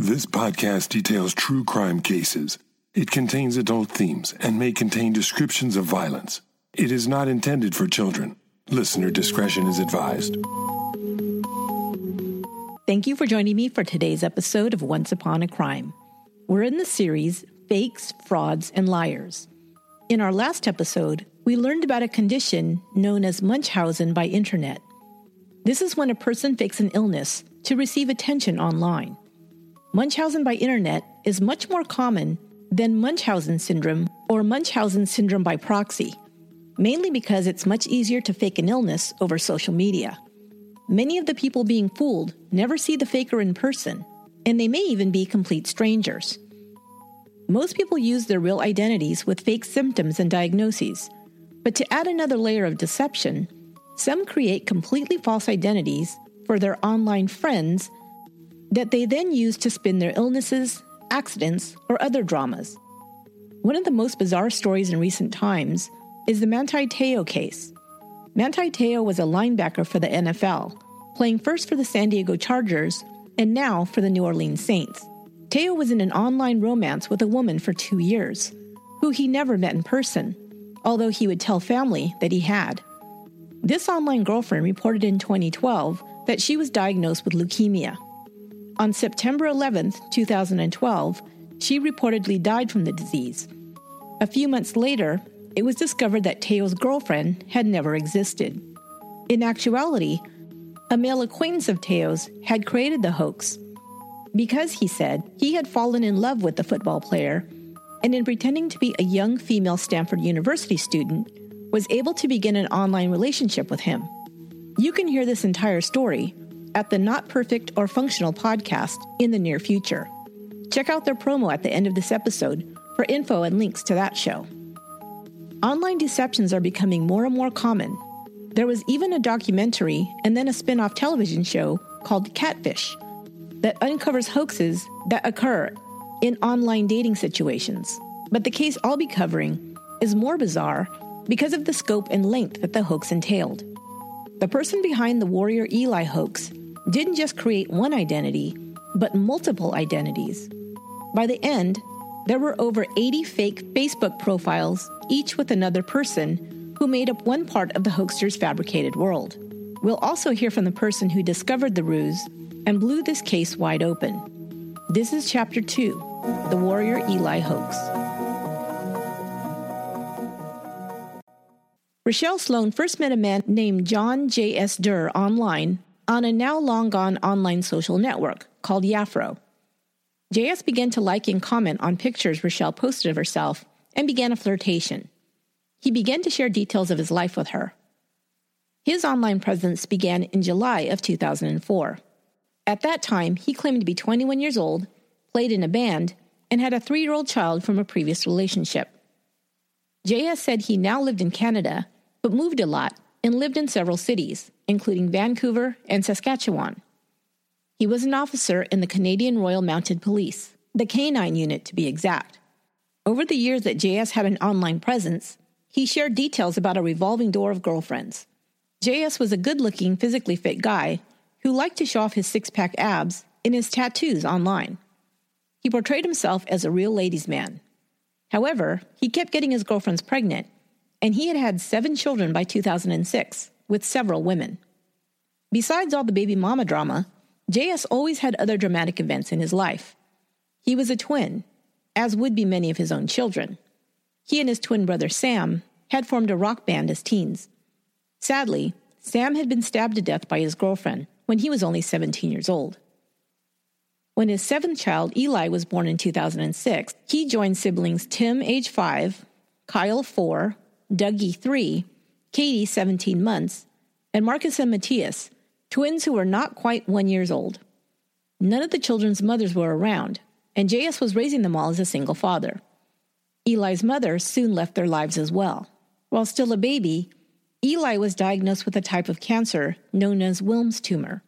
This podcast details true crime cases. It contains adult themes and may contain descriptions of violence. It is not intended for children. Listener discretion is advised. Thank you for joining me for today's episode of Once Upon a Crime. We're in the series Fakes, Frauds, and Liars. In our last episode, we learned about a condition known as Munchausen by Internet. This is when a person fakes an illness to receive attention online. Munchausen by Internet is much more common than Munchausen syndrome or Munchausen syndrome by proxy, mainly because it's much easier to fake an illness over social media. Many of the people being fooled never see the faker in person, and they may even be complete strangers. Most people use their real identities with fake symptoms and diagnoses, but to add another layer of deception, some create completely false identities for their online friends that they then use to spin their illnesses, accidents, or other dramas. One of the most bizarre stories in recent times is the Manti Te'o case. Manti Te'o was a linebacker for the NFL, playing first for the San Diego Chargers and now for the New Orleans Saints. Te'o was in an online romance with a woman for two years, who he never met in person, although he would tell family that he had. This online girlfriend reported in 2012 that she was diagnosed with leukemia. On September 11, 2012, she reportedly died from the disease. A few months later, it was discovered that Te'o's girlfriend had never existed. In actuality, a male acquaintance of Te'o's had created the hoax because, he said, he had fallen in love with the football player and, in pretending to be a young female Stanford University student, was able to begin an online relationship with him. You can hear this entire story at the Not Perfect or Functional podcast in the near future. Check out their promo at the end of this episode for info and links to that show. Online deceptions are becoming more and more common. There was even a documentary and then a spin off television show called Catfish that uncovers hoaxes that occur in online dating situations. But the case I'll be covering is more bizarre because of the scope and length that the hoax entailed. The person behind the Warrior Eli hoax didn't just create one identity, but multiple identities. By the end, there were over 80 fake Facebook profiles, each with another person, who made up one part of the hoaxer's fabricated world. We'll also hear from the person who discovered the ruse and blew this case wide open. This is Chapter 2 The Warrior Eli Hoax. Rochelle Sloan first met a man named John J.S. Durr online on a now long gone online social network called Yafro. JS began to like and comment on pictures Rochelle posted of herself and began a flirtation. He began to share details of his life with her. His online presence began in July of 2004. At that time, he claimed to be 21 years old, played in a band, and had a three year old child from a previous relationship. JS said he now lived in Canada but moved a lot and lived in several cities, including Vancouver and Saskatchewan. He was an officer in the Canadian Royal Mounted Police, the K9 unit to be exact. Over the years that JS had an online presence, he shared details about a revolving door of girlfriends. JS was a good looking, physically fit guy who liked to show off his six pack abs in his tattoos online. He portrayed himself as a real ladies' man. However, he kept getting his girlfriends pregnant and he had had seven children by 2006 with several women. Besides all the baby mama drama, JS always had other dramatic events in his life. He was a twin, as would be many of his own children. He and his twin brother Sam had formed a rock band as teens. Sadly, Sam had been stabbed to death by his girlfriend when he was only 17 years old. When his seventh child, Eli, was born in 2006, he joined siblings Tim, age 5, Kyle, 4, Dougie, 3, Katie, 17 months, and Marcus and Matthias, twins who were not quite one years old. None of the children's mothers were around, and JS was raising them all as a single father. Eli's mother soon left their lives as well. While still a baby, Eli was diagnosed with a type of cancer known as Wilms tumor.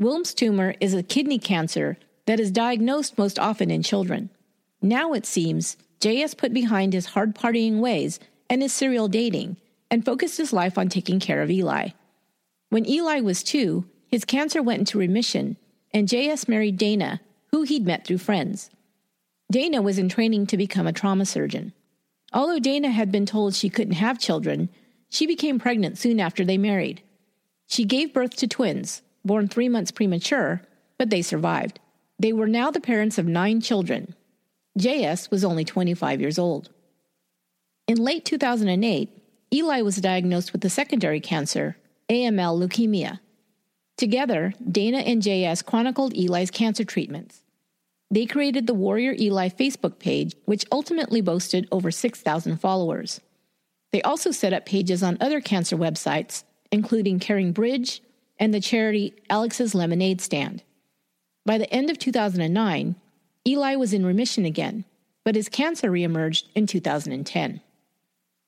Wilms tumor is a kidney cancer that is diagnosed most often in children. Now it seems JS put behind his hard partying ways and his serial dating and focused his life on taking care of Eli. When Eli was two, his cancer went into remission, and J.S. married Dana, who he'd met through friends. Dana was in training to become a trauma surgeon. Although Dana had been told she couldn't have children, she became pregnant soon after they married. She gave birth to twins, born three months premature, but they survived. They were now the parents of nine children. JS was only 25 years old. In late 2008, Eli was diagnosed with a secondary cancer, AML leukemia. Together, Dana and JS chronicled Eli's cancer treatments. They created the Warrior Eli Facebook page, which ultimately boasted over 6,000 followers. They also set up pages on other cancer websites, including CaringBridge and the charity Alex's Lemonade Stand. By the end of 2009, Eli was in remission again, but his cancer reemerged in 2010.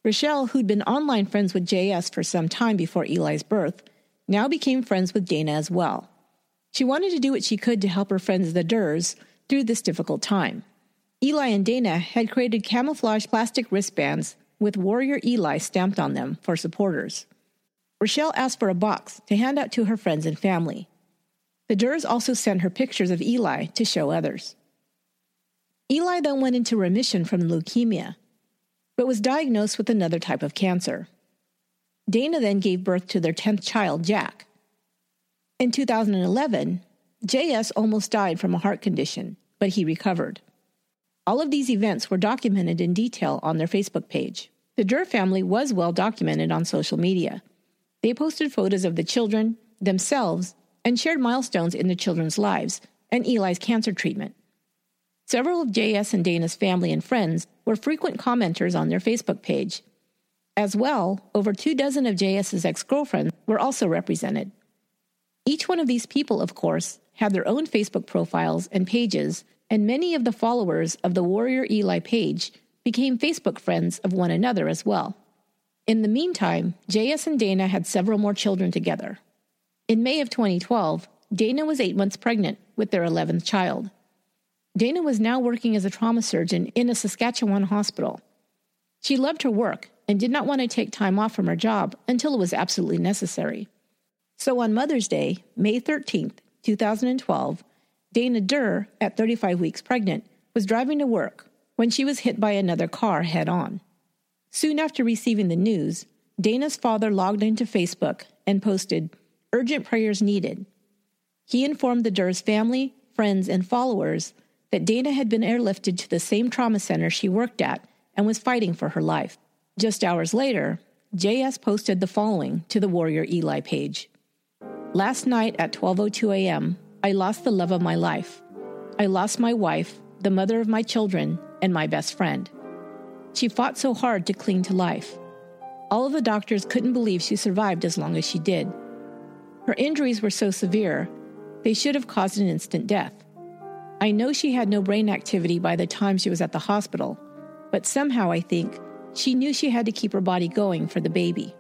Rochelle, who'd been online friends with JS for some time before Eli's birth, now became friends with Dana as well. She wanted to do what she could to help her friends, the Durrs, through this difficult time. Eli and Dana had created camouflage plastic wristbands with Warrior Eli stamped on them for supporters. Rochelle asked for a box to hand out to her friends and family. The Durrs also sent her pictures of Eli to show others. Eli then went into remission from leukemia, but was diagnosed with another type of cancer. Dana then gave birth to their 10th child, Jack. In 2011, JS almost died from a heart condition, but he recovered. All of these events were documented in detail on their Facebook page. The Durr family was well documented on social media. They posted photos of the children, themselves, and shared milestones in the children's lives and Eli's cancer treatment. Several of JS and Dana's family and friends were frequent commenters on their Facebook page. As well, over two dozen of JS's ex girlfriends were also represented. Each one of these people, of course, had their own Facebook profiles and pages, and many of the followers of the Warrior Eli page became Facebook friends of one another as well. In the meantime, JS and Dana had several more children together. In May of 2012, Dana was eight months pregnant with their 11th child. Dana was now working as a trauma surgeon in a Saskatchewan hospital. She loved her work and did not want to take time off from her job until it was absolutely necessary. So on Mother's Day, May 13th, 2012, Dana Durr, at 35 weeks pregnant, was driving to work when she was hit by another car head on. Soon after receiving the news, Dana's father logged into Facebook and posted, Urgent prayers needed. He informed the Durr's family, friends, and followers that Dana had been airlifted to the same trauma center she worked at and was fighting for her life. Just hours later, JS posted the following to the Warrior Eli page. Last night at 12:02 a.m., I lost the love of my life. I lost my wife, the mother of my children, and my best friend. She fought so hard to cling to life. All of the doctors couldn't believe she survived as long as she did. Her injuries were so severe, they should have caused an instant death. I know she had no brain activity by the time she was at the hospital, but somehow I think she knew she had to keep her body going for the baby.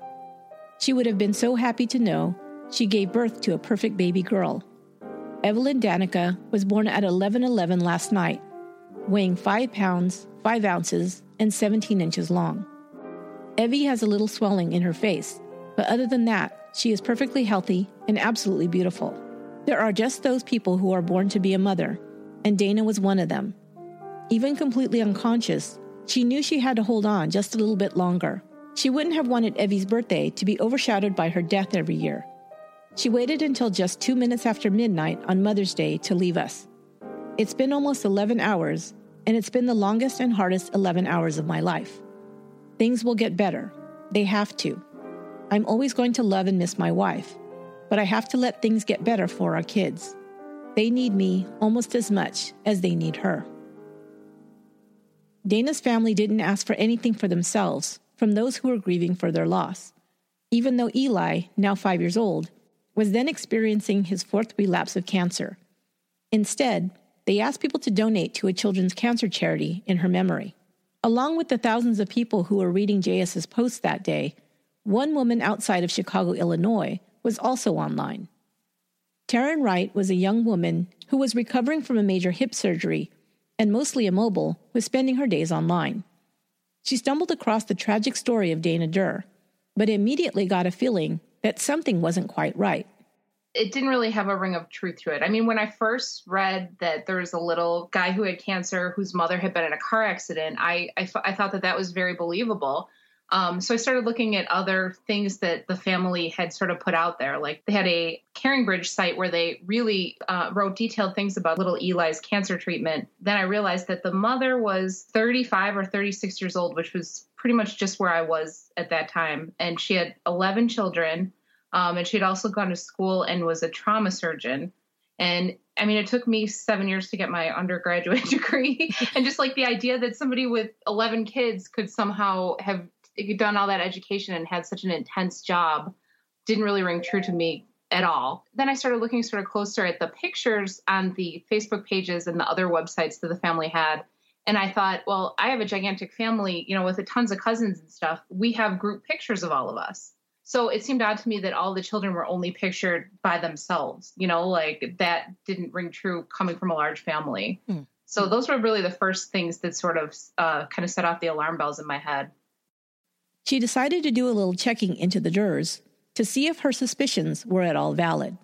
She would have been so happy to know she gave birth to a perfect baby girl. Evelyn Danica was born at 11:11 last night, weighing 5 pounds, 5 ounces, and 17 inches long. Evie has a little swelling in her face, but other than that, she is perfectly healthy and absolutely beautiful. There are just those people who are born to be a mother and Dana was one of them. Even completely unconscious, she knew she had to hold on just a little bit longer. She wouldn't have wanted Evie's birthday to be overshadowed by her death every year. She waited until just two minutes after midnight on Mother's Day to leave us. It's been almost 11 hours, and it's been the longest and hardest 11 hours of my life. Things will get better. They have to. I'm always going to love and miss my wife, but I have to let things get better for our kids. They need me almost as much as they need her. Dana's family didn't ask for anything for themselves from those who were grieving for their loss, even though Eli, now five years old, was then experiencing his fourth relapse of cancer. Instead, they asked people to donate to a children's cancer charity in her memory. Along with the thousands of people who were reading JS's posts that day, one woman outside of Chicago, Illinois, was also online. Taryn Wright was a young woman who was recovering from a major hip surgery and mostly immobile, was spending her days online. She stumbled across the tragic story of Dana Durr, but immediately got a feeling that something wasn't quite right. it didn't really have a ring of truth to it. I mean, when I first read that there was a little guy who had cancer whose mother had been in a car accident, I, I, I thought that that was very believable. Um, so I started looking at other things that the family had sort of put out there. Like they had a CaringBridge site where they really uh, wrote detailed things about little Eli's cancer treatment. Then I realized that the mother was 35 or 36 years old, which was pretty much just where I was at that time. And she had 11 children. Um, and she had also gone to school and was a trauma surgeon. And I mean, it took me seven years to get my undergraduate degree. and just like the idea that somebody with 11 kids could somehow have done all that education and had such an intense job didn't really ring true to me at all. Then I started looking sort of closer at the pictures on the Facebook pages and the other websites that the family had. And I thought, well, I have a gigantic family, you know, with tons of cousins and stuff. We have group pictures of all of us. So it seemed odd to me that all the children were only pictured by themselves, you know, like that didn't ring true coming from a large family. Hmm. So those were really the first things that sort of uh, kind of set off the alarm bells in my head. She decided to do a little checking into the Durrs to see if her suspicions were at all valid.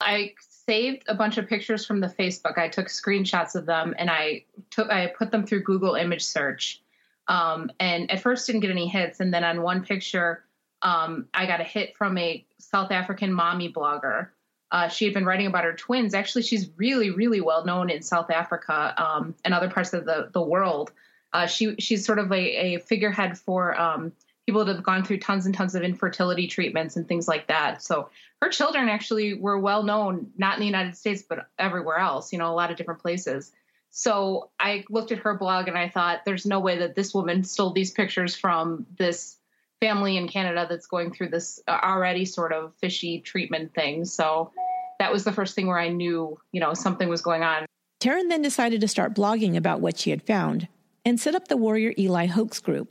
I saved a bunch of pictures from the Facebook. I took screenshots of them and I took I put them through Google image search. Um, and at first didn't get any hits, and then on one picture, um, I got a hit from a South African mommy blogger. Uh, she had been writing about her twins. Actually, she's really, really well known in South Africa um, and other parts of the the world. Uh, she she's sort of a, a figurehead for um, people that have gone through tons and tons of infertility treatments and things like that. So her children actually were well known, not in the United States, but everywhere else. You know, a lot of different places. So I looked at her blog and I thought, there's no way that this woman stole these pictures from this family in Canada that's going through this uh, already sort of fishy treatment thing. So that was the first thing where I knew, you know, something was going on. Taryn then decided to start blogging about what she had found and set up the Warrior Eli hoax group.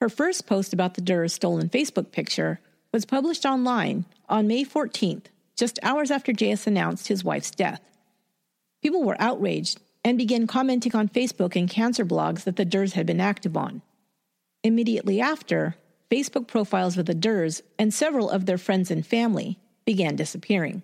Her first post about the Durr stolen Facebook picture was published online on May 14th, just hours after JS announced his wife's death. People were outraged and began commenting on Facebook and cancer blogs that the Durrs had been active on. Immediately after, Facebook profiles of the Durrs and several of their friends and family began disappearing.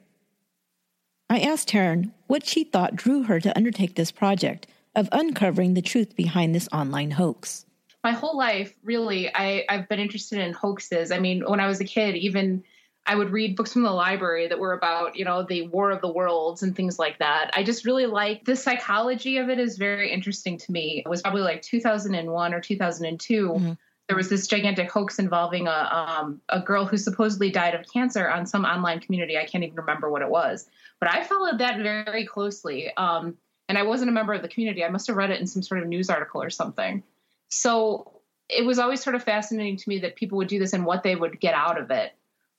I asked Taryn what she thought drew her to undertake this project of uncovering the truth behind this online hoax. My whole life, really, I, I've been interested in hoaxes. I mean, when I was a kid, even I would read books from the library that were about, you know, the War of the Worlds and things like that. I just really like the psychology of it is very interesting to me. It was probably like 2001 or 2002. Mm-hmm. There was this gigantic hoax involving a um, a girl who supposedly died of cancer on some online community. I can't even remember what it was, but I followed that very closely. Um, and I wasn't a member of the community. I must have read it in some sort of news article or something. So it was always sort of fascinating to me that people would do this and what they would get out of it.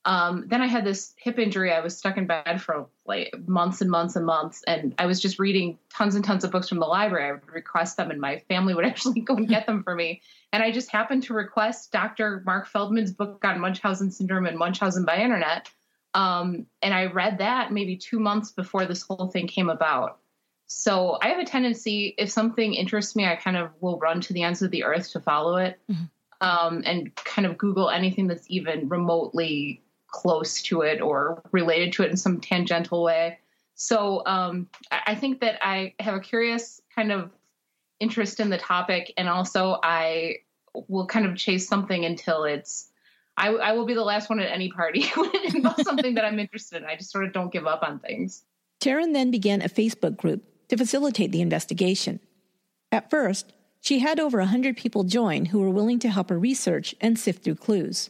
Um, then I had this hip injury. I was stuck in bed for like months and months and months, and I was just reading tons and tons of books from the library. I would request them, and my family would actually go and get them for me. And I just happened to request Dr. Marc Feldman's book on Munchausen syndrome and Munchausen by internet, um, and I read that maybe two months before this whole thing came about. So I have a tendency, if something interests me, I kind of will run to the ends of the earth to follow it mm-hmm. um, and kind of Google anything that's even remotely close to it or related to it in some tangential way. So um, I think that I have a curious kind of interest in the topic, and also I will kind of chase something until it's. I, I will be the last one at any party when it involves something that I'm interested in. I just sort of don't give up on things. Taryn then began a Facebook group to facilitate the investigation. At first, she had over 100 people join who were willing to help her research and sift through clues.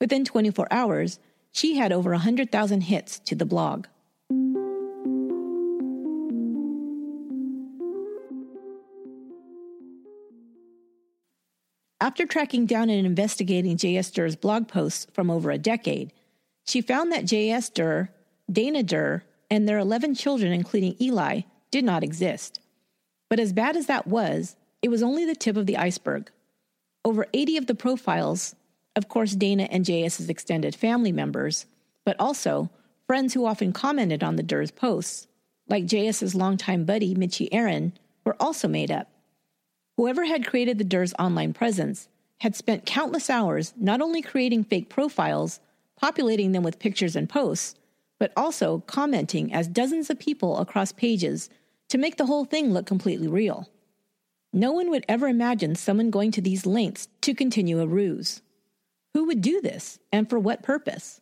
Within 24 hours, she had over 100,000 hits to the blog. After tracking down and investigating J.S. Durr's blog posts from over a decade, she found that J.S. Durr, Dana Durr, and their 11 children, including Eli, did not exist. But as bad as that was, it was only the tip of the iceberg. Over 80 of the profiles, of course, Dana and JS's extended family members, but also friends who often commented on the Durrs posts, like JS's longtime buddy Mitchie Aaron, were also made up. Whoever had created the Durrs online presence had spent countless hours not only creating fake profiles, populating them with pictures and posts, but also commenting as dozens of people across pages to make the whole thing look completely real. No one would ever imagine someone going to these lengths to continue a ruse. Who would do this and for what purpose?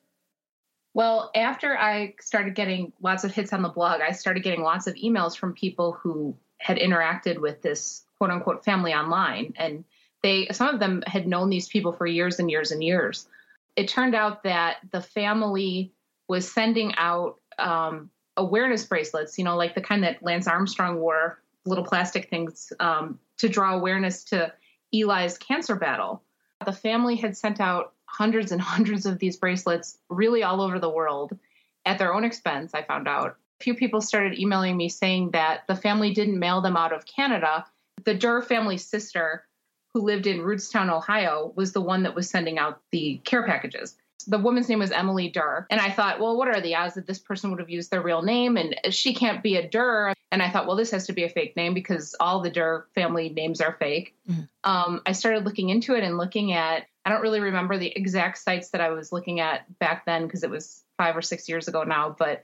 Well, after I started getting lots of hits on the blog, I started getting lots of emails from people who had interacted with this quote unquote family online. And they, some of them had known these people for years and years and years. It turned out that the family was sending out um, awareness bracelets, you know, like the kind that Lance Armstrong wore, little plastic things um, to draw awareness to Eli's cancer battle. The family had sent out hundreds and hundreds of these bracelets, really all over the world, at their own expense, I found out. A few people started emailing me saying that the family didn't mail them out of Canada. The Durr family sister, who lived in Rootstown, Ohio, was the one that was sending out the care packages the woman's name was Emily Durr. And I thought, well, what are the odds that this person would have used their real name? And she can't be a Durr. And I thought, well, this has to be a fake name because all the Durr family names are fake. Mm-hmm. Um, I started looking into it and looking at, I don't really remember the exact sites that I was looking at back then because it was five or six years ago now. But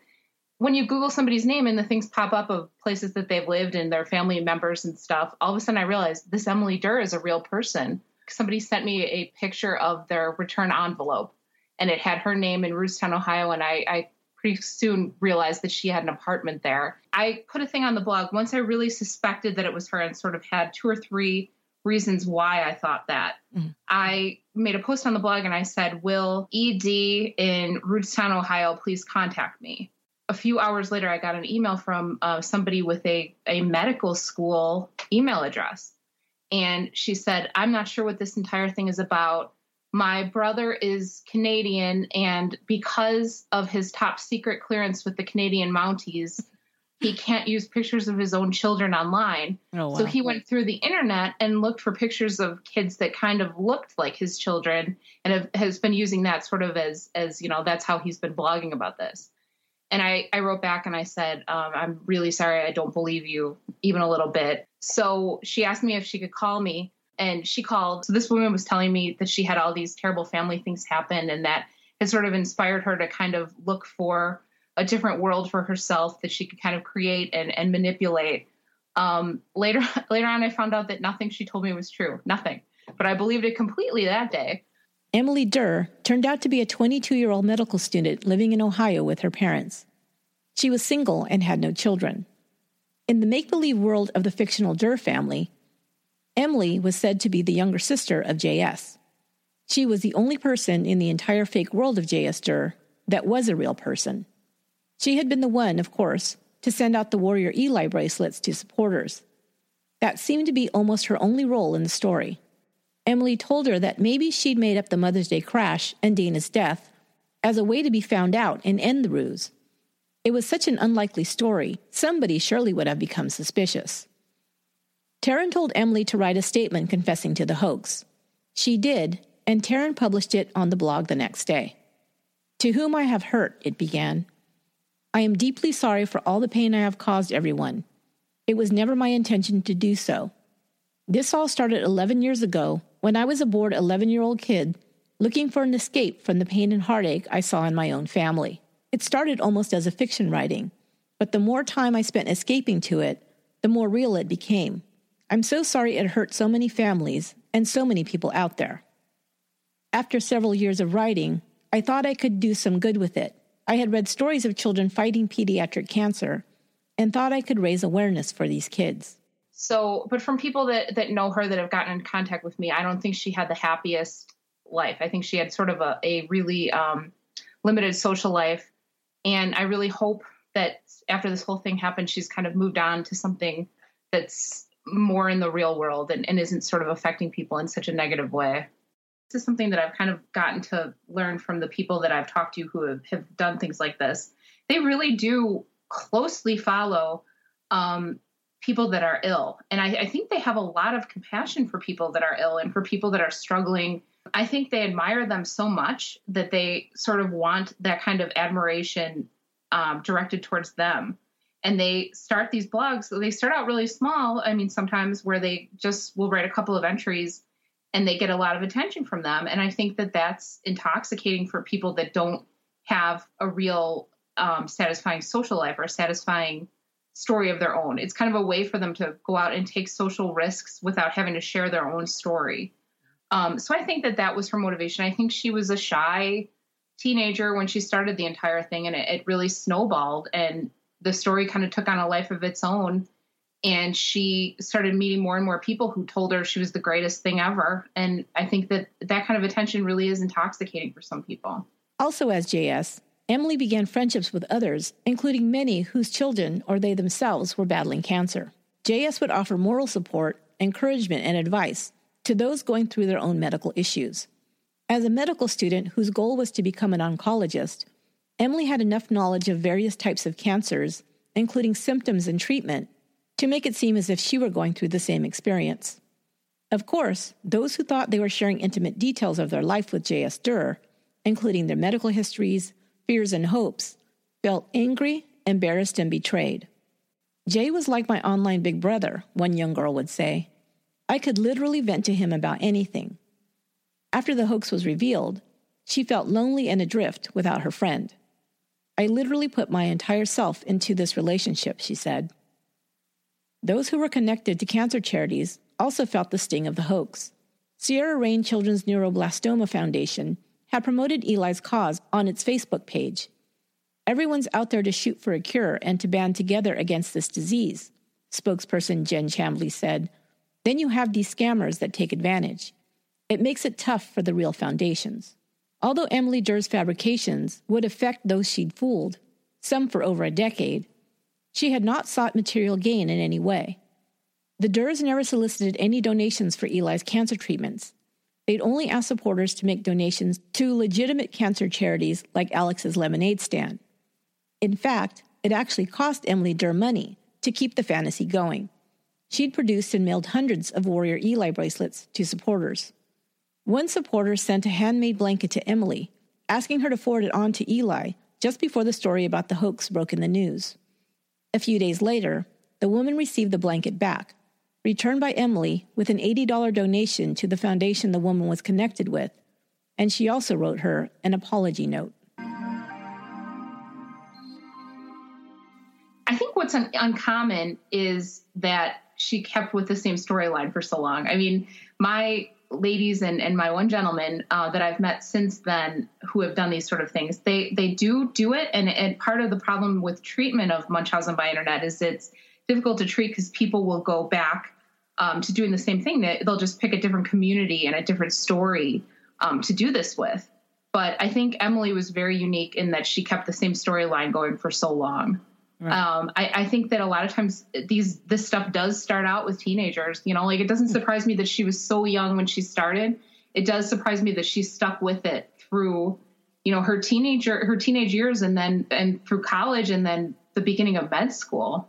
when you Google somebody's name and the things pop up of places that they've lived and their family members and stuff, all of a sudden I realized this Emily Durr is a real person. Somebody sent me a picture of their return envelope and it had her name in Rootstown, Ohio. And I, I pretty soon realized that she had an apartment there. I put a thing on the blog once I really suspected that it was her and sort of had two or three reasons why I thought that. Mm. I made a post on the blog and I said, Will ED in Rootstown, Ohio, please contact me? A few hours later, I got an email from uh, somebody with a, a medical school email address. And she said, I'm not sure what this entire thing is about my brother is Canadian, and because of his top secret clearance with the Canadian Mounties, he can't use pictures of his own children online. Oh, wow. So he went through the internet and looked for pictures of kids that kind of looked like his children, and have, has been using that sort of as as you know that's how he's been blogging about this. And I, I wrote back and I said, um, I'm really sorry, I don't believe you even a little bit. So she asked me if she could call me and she called. So this woman was telling me that she had all these terrible family things happen, and that has sort of inspired her to kind of look for a different world for herself that she could kind of create and, and manipulate. Um, later, later on, I found out that nothing she told me was true. Nothing. But I believed it completely that day. Emily Durr turned out to be a 22 year old medical student living in Ohio with her parents. She was single and had no children. In the make believe world of the fictional Durr family, Emily was said to be the younger sister of J.S. She was the only person in the entire fake world of J.S. Durr that was a real person. She had been the one, of course, to send out the Warrior Eli bracelets to supporters. That seemed to be almost her only role in the story. Emily told her that maybe she'd made up the Mother's Day crash and Dana's death as a way to be found out and end the ruse. It was such an unlikely story, somebody surely would have become suspicious. Taryn told Emily to write a statement confessing to the hoax. She did, and Taryn published it on the blog the next day. To whom I have hurt, it began. I am deeply sorry for all the pain I have caused everyone. It was never my intention to do so. This all started 11 years ago when I was a bored 11 year old kid looking for an escape from the pain and heartache I saw in my own family. It started almost as a fiction writing, but the more time I spent escaping to it, the more real it became. I'm so sorry it hurt so many families and so many people out there. After several years of writing, I thought I could do some good with it. I had read stories of children fighting pediatric cancer and thought I could raise awareness for these kids. So, but from people that, that know her that have gotten in contact with me, I don't think she had the happiest life. I think she had sort of a, a really um, limited social life. And I really hope that after this whole thing happened, she's kind of moved on to something that's more in the real world and, and isn't sort of affecting people in such a negative way. This is something that I've kind of gotten to learn from the people that I've talked to who have, have done things like this. They really do closely follow um, people that are ill. And I, I think they have a lot of compassion for people that are ill and for people that are struggling. I think they admire them so much that they sort of want that kind of admiration um, directed towards them and they start these blogs. So they start out really small. I mean, sometimes where they just will write a couple of entries and they get a lot of attention from them. And I think that that's intoxicating for people that don't have a real um, satisfying social life or a satisfying story of their own. It's kind of a way for them to go out and take social risks without having to share their own story. Um, so I think that that was her motivation. I think she was a shy teenager when she started the entire thing, and it, it really snowballed, and the story kind of took on a life of its own. And she started meeting more and more people who told her she was the greatest thing ever. And I think that that kind of attention really is intoxicating for some people. Also, as JS, Emily began friendships with others, including many whose children or they themselves were battling cancer. JS would offer moral support, encouragement, and advice to those going through their own medical issues. As a medical student whose goal was to become an oncologist, Emily had enough knowledge of various types of cancers, including symptoms and treatment, to make it seem as if she were going through the same experience. Of course, those who thought they were sharing intimate details of their life with J.S. Durr, including their medical histories, fears, and hopes, felt angry, embarrassed, and betrayed. Jay was like my online big brother, one young girl would say. I could literally vent to him about anything. After the hoax was revealed, she felt lonely and adrift without her friend. I literally put my entire self into this relationship, she said. Those who were connected to cancer charities also felt the sting of the hoax. Sierra Rain Children's Neuroblastoma Foundation had promoted Eli's cause on its Facebook page. Everyone's out there to shoot for a cure and to band together against this disease, spokesperson Jen Chambly said. Then you have these scammers that take advantage. It makes it tough for the real foundations. Although Emily Durr's fabrications would affect those she'd fooled, some for over a decade, she had not sought material gain in any way. The Durrs never solicited any donations for Eli's cancer treatments, They'd only ask supporters to make donations to legitimate cancer charities like Alex's Lemonade Stand. In fact, it actually cost Emily Durr money to keep the fantasy going. She'd produced and mailed hundreds of Warrior Eli bracelets to supporters. One supporter sent a handmade blanket to Emily, asking her to forward it on to Eli just before the story about the hoax broke in the news. A few days later, the woman received the blanket back, returned by Emily with an $80 donation to the foundation the woman was connected with, and she also wrote her an apology note. I think what's un- uncommon is that she kept with the same storyline for so long. I mean, my ladies and, and my one gentleman uh, that I've met since then who have done these sort of things, they they do do it. And, and part of the problem with treatment of Munchausen by internet is it's difficult to treat because people will go back um, to doing the same thing. They'll just pick a different community and a different story um, to do this with. But I think Emily was very unique in that she kept the same storyline going for so long. Right. Um, I, I, think that a lot of times these this stuff does start out with teenagers. You know, like it doesn't hmm. surprise me that she was so young when she started. It does surprise me that she stuck with it through, you know, her teenager her teenage years and then and through college and then the beginning of med school.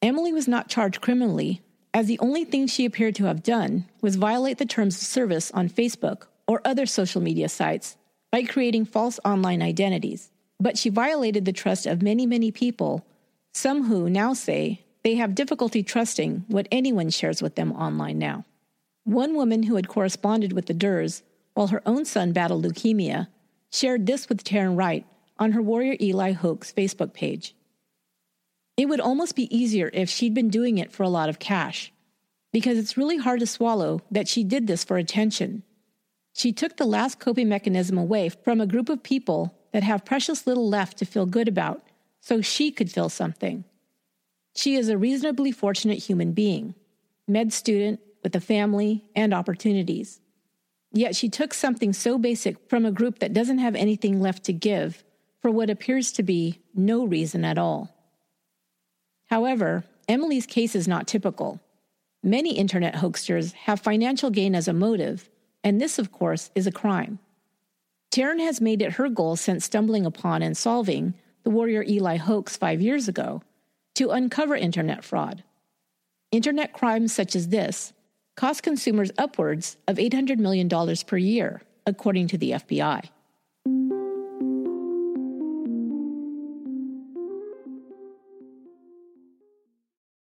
Emily was not charged criminally, as the only thing she appeared to have done was violate the terms of service on Facebook or other social media sites by creating false online identities. But she violated the trust of many, many people, some who now say they have difficulty trusting what anyone shares with them online now. One woman who had corresponded with the Durrs while her own son battled leukemia shared this with Taryn Wright on her Warrior Eli Hoax Facebook page. It would almost be easier if she'd been doing it for a lot of cash, because it's really hard to swallow that she did this for attention. She took the last coping mechanism away from a group of people that have precious little left to feel good about so she could feel something. She is a reasonably fortunate human being, med student with a family and opportunities. Yet she took something so basic from a group that doesn't have anything left to give for what appears to be no reason at all. However, Emily's case is not typical. Many internet hoaxers have financial gain as a motive, and this, of course, is a crime. Taryn has made it her goal since stumbling upon and solving the Warrior Eli hoax five years ago to uncover internet fraud. Internet crimes such as this cost consumers upwards of $800 million per year, according to the FBI.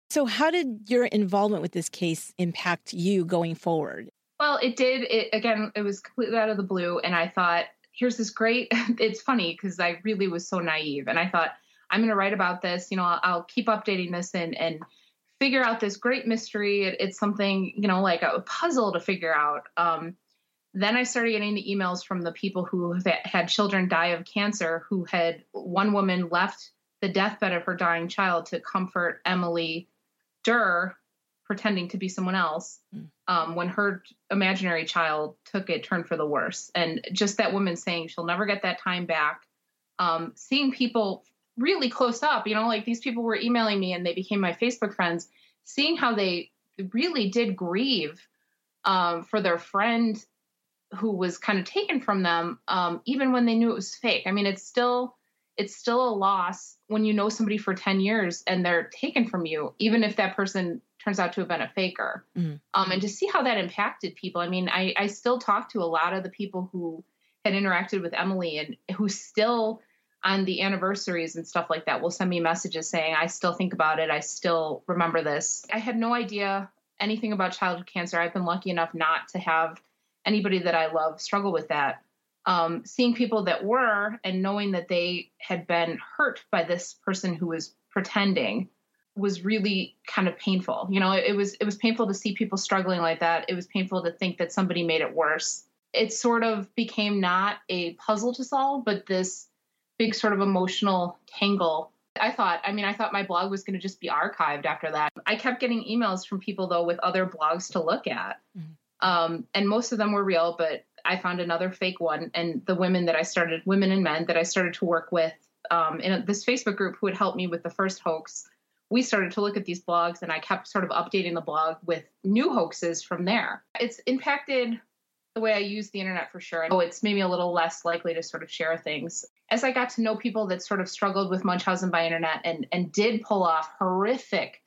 So, how did your involvement with this case impact you going forward? Well, it did. It again, it was completely out of the blue, and I thought, here's this great, it's funny because I really was so naive. And I thought, I'm going to write about this. You know, I'll, I'll keep updating this and, and figure out this great mystery. It, it's something, you know, like a puzzle to figure out. Um, then I started getting the emails from the people who had children die of cancer, who had one woman left the deathbed of her dying child to comfort Emily Durr, pretending to be someone else, mm. um, when her imaginary child took it turned for the worse. And just that woman saying she'll never get that time back. Um, seeing people really close up, you know, like these people were emailing me and they became my Facebook friends, seeing how they really did grieve um, for their friend who was kind of taken from them, um, even when they knew it was fake. I mean, it's still it's still a loss when you know somebody for 10 years and they're taken from you, even if that person turns out to have been a faker. Mm-hmm. Um, and to see how that impacted people. I mean, I, I still talk to a lot of the people who had interacted with Emily and who still on the anniversaries and stuff like that will send me messages saying, I still think about it. I still remember this. I had no idea anything about childhood cancer. I've been lucky enough not to have anybody that I love struggle with that. Um, seeing people that were and knowing that they had been hurt by this person who was pretending was really kind of painful. You know, it, it was it was painful to see people struggling like that. It was painful to think that somebody made it worse. It sort of became not a puzzle to solve, but this big sort of emotional tangle I thought, I mean, I thought my blog was going to just be archived after that. I kept getting emails from people, though, with other blogs to look at. Mm-hmm. Um, and most of them were real, but I found another fake one. And the women that I started, women and men that I started to work with um, in this Facebook group who had helped me with the first hoax, we started to look at these blogs and I kept sort of updating the blog with new hoaxes from there. It's impacted the way I use the internet for sure. Oh, it's made me a little less likely to sort of share things. As I got to know people that sort of struggled with Munchausen by internet and and did pull off horrific,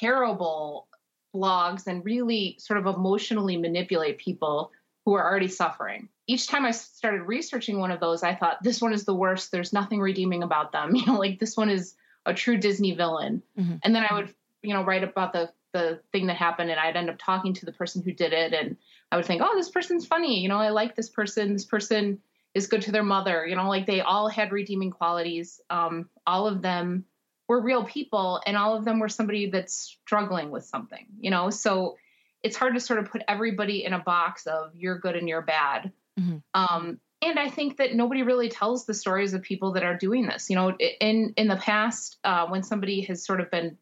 terrible blogs and really sort of emotionally manipulate people who are already suffering. Each time I started researching one of those, I thought, this one is the worst. There's nothing redeeming about them. You know, like this one is a true Disney villain. Mm-hmm. And then I would, you know, write about the the thing that happened and I'd end up talking to the person who did it and I would think, oh, this person's funny. You know, I like this person. This person is good to their mother. You know, like they all had redeeming qualities. Um, all of them were real people and all of them were somebody that's struggling with something you know so it's hard to sort of put everybody in a box of you're good and you're bad mm-hmm. um, and i think that nobody really tells the stories of people that are doing this you know in in the past uh, when somebody has sort of been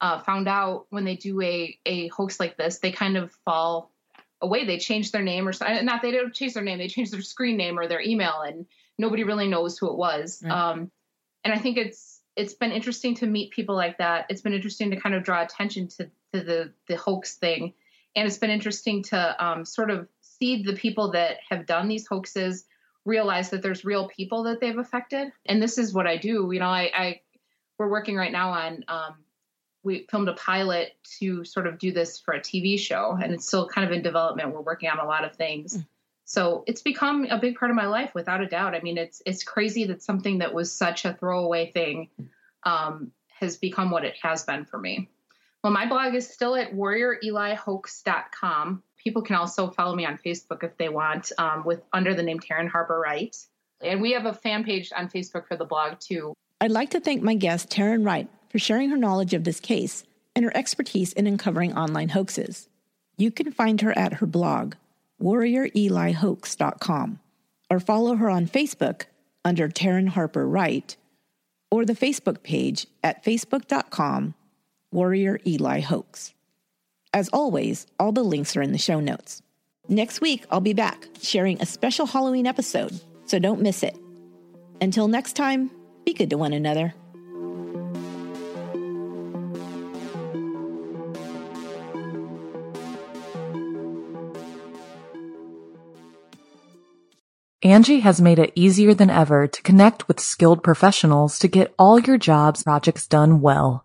uh, found out when they do a a hoax like this they kind of fall away they change their name or not they don't change their name they change their screen name or their email and nobody really knows who it was right. um, and i think it's it's been interesting to meet people like that. It's been interesting to kind of draw attention to, to the the hoax thing, and it's been interesting to um, sort of see the people that have done these hoaxes realize that there's real people that they've affected. And this is what I do. You know, I, I we're working right now on um, we filmed a pilot to sort of do this for a TV show, and it's still kind of in development. We're working on a lot of things. Mm. So it's become a big part of my life without a doubt. I mean, it's it's crazy that something that was such a throwaway thing um, has become what it has been for me. Well, my blog is still at warriorelihoax.com. People can also follow me on Facebook if they want, um, with under the name Taryn Harper Wright. And we have a fan page on Facebook for the blog too. I'd like to thank my guest Taryn Wright for sharing her knowledge of this case and her expertise in uncovering online hoaxes. You can find her at her blog, warriorelihoax.com, or follow her on Facebook under Taryn Harper Wright, or the Facebook page at facebook.com Warrior Eli Hoax. As always, all the links are in the show notes. Next week, I'll be back sharing a special Halloween episode, so don't miss it. Until next time, be good to one another. Angi has made it easier than ever to connect with skilled professionals to get all your jobs projects done well.